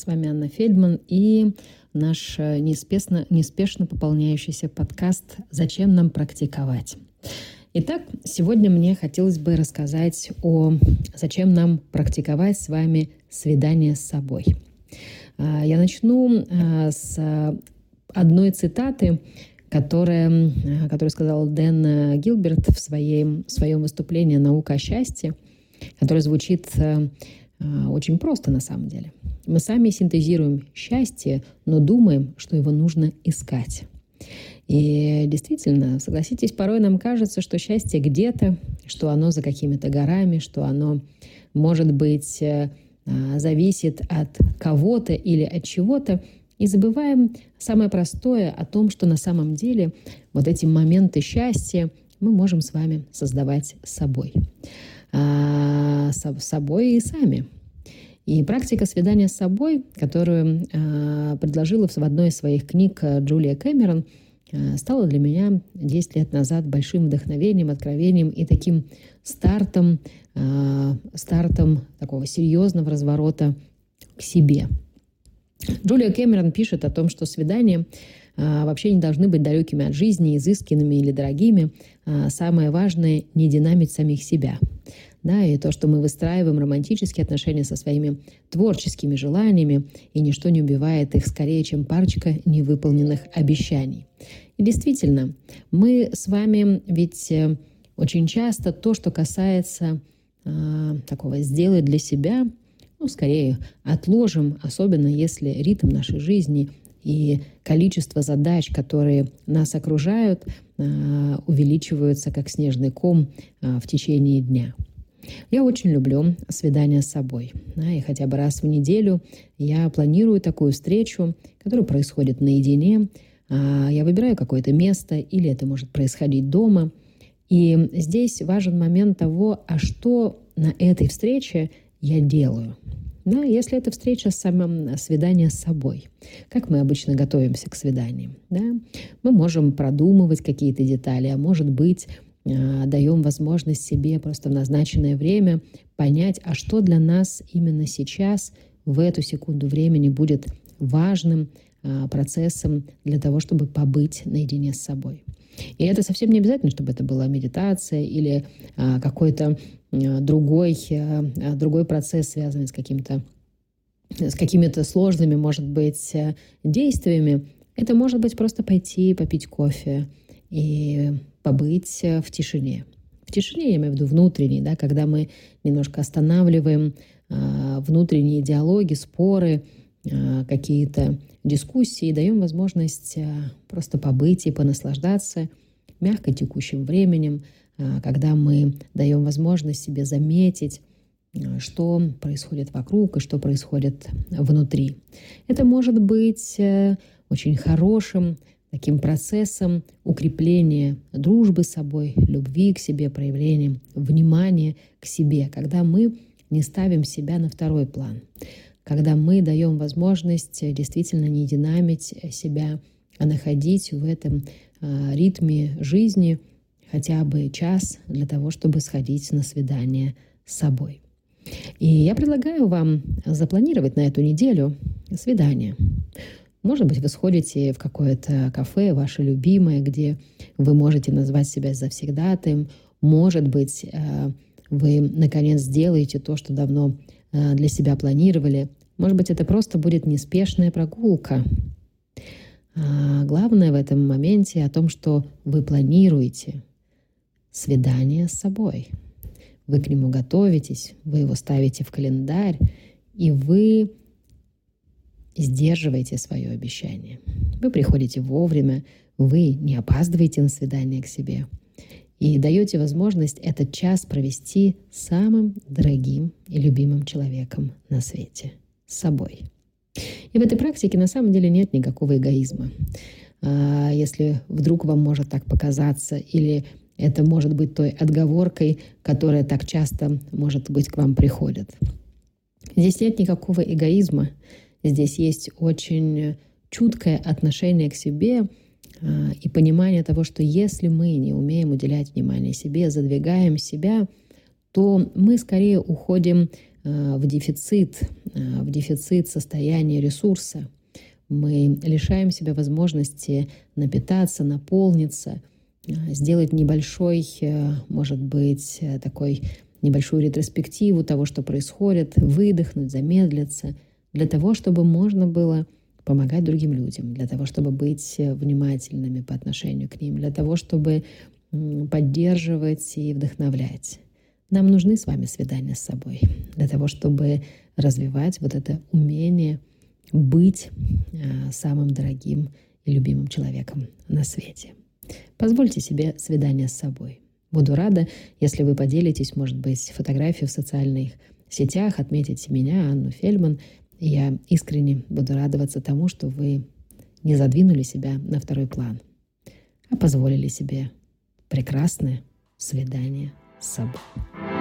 С вами Анна Фельдман и наш э, неспешно, неспешно пополняющийся подкаст «Зачем нам практиковать?». Итак, сегодня мне хотелось бы рассказать о зачем нам практиковать с вами свидание с собой. А, я начну а, с одной цитаты, которая, которую сказал Дэн Гилберт в, своей, в своем выступлении «Наука о счастье», которое звучит э, а, очень просто на самом деле. Мы сами синтезируем счастье, но думаем, что его нужно искать. И действительно, согласитесь, порой нам кажется, что счастье где-то, что оно за какими-то горами, что оно, может быть, э, а, зависит от кого-то или от чего-то, и забываем самое простое о том, что на самом деле вот эти моменты счастья мы можем с вами создавать собой а, с собой и сами. И практика свидания с собой, которую а, предложила в одной из своих книг а, Джулия Кэмерон, а, стала для меня 10 лет назад большим вдохновением, откровением и таким стартом, стартом такого серьезного разворота к себе. Джулия Кэмерон пишет о том, что свидания вообще не должны быть далекими от жизни, изысканными или дорогими. Самое важное – не динамить самих себя – да, и то, что мы выстраиваем романтические отношения со своими творческими желаниями, и ничто не убивает их скорее, чем парочка невыполненных обещаний. И действительно, мы с вами ведь э, очень часто то, что касается э, такого «сделать для себя», ну, скорее отложим, особенно если ритм нашей жизни и количество задач, которые нас окружают, э, увеличиваются как снежный ком э, в течение дня. Я очень люблю свидания с собой. Да, и хотя бы раз в неделю я планирую такую встречу, которая происходит наедине. А, я выбираю какое-то место, или это может происходить дома. И здесь важен момент того, а что на этой встрече я делаю. Да, если это встреча с самым свидание с собой, как мы обычно готовимся к свиданиям, да, мы можем продумывать какие-то детали, а может быть, даем возможность себе просто в назначенное время понять, а что для нас именно сейчас, в эту секунду времени будет важным а, процессом для того, чтобы побыть наедине с собой. И это совсем не обязательно, чтобы это была медитация или а, какой-то другой, другой процесс, связанный с каким-то с какими-то сложными, может быть, действиями. Это может быть просто пойти попить кофе и побыть э, в тишине. В тишине, я имею в виду внутренней, да, когда мы немножко останавливаем э, внутренние диалоги, споры, э, какие-то дискуссии, даем возможность э, просто побыть и понаслаждаться мягко текущим временем, э, когда мы даем возможность себе заметить, э, что происходит вокруг и что происходит внутри. Это может быть э, очень хорошим таким процессом укрепления дружбы с собой, любви к себе, проявлением внимания к себе, когда мы не ставим себя на второй план, когда мы даем возможность действительно не динамить себя, а находить в этом а, ритме жизни хотя бы час для того, чтобы сходить на свидание с собой. И я предлагаю вам запланировать на эту неделю свидание. Может быть, вы сходите в какое-то кафе, ваше любимое, где вы можете назвать себя завсегдатаем. Может быть, э, вы, наконец, сделаете то, что давно э, для себя планировали. Может быть, это просто будет неспешная прогулка. А главное в этом моменте о том, что вы планируете свидание с собой. Вы к нему готовитесь, вы его ставите в календарь, и вы сдерживайте свое обещание. Вы приходите вовремя, вы не опаздываете на свидание к себе и даете возможность этот час провести самым дорогим и любимым человеком на свете – с собой. И в этой практике на самом деле нет никакого эгоизма. А если вдруг вам может так показаться, или это может быть той отговоркой, которая так часто, может быть, к вам приходит. Здесь нет никакого эгоизма. Здесь есть очень чуткое отношение к себе а, и понимание того, что если мы не умеем уделять внимание себе, задвигаем себя, то мы скорее уходим а, в дефицит, в дефицит состояния ресурса. Мы лишаем себя возможности напитаться, наполниться, сделать небольшой, может быть, такой небольшую ретроспективу того, что происходит, выдохнуть, замедлиться, для того, чтобы можно было помогать другим людям, для того, чтобы быть внимательными по отношению к ним, для того, чтобы поддерживать и вдохновлять. Нам нужны с вами свидания с собой для того, чтобы развивать вот это умение быть а, самым дорогим и любимым человеком на свете. Позвольте себе свидание с собой. Буду рада, если вы поделитесь, может быть, фотографию в социальных сетях, отметите меня, Анну Фельман. Я искренне буду радоваться тому, что вы не задвинули себя на второй план, а позволили себе прекрасное свидание с собой.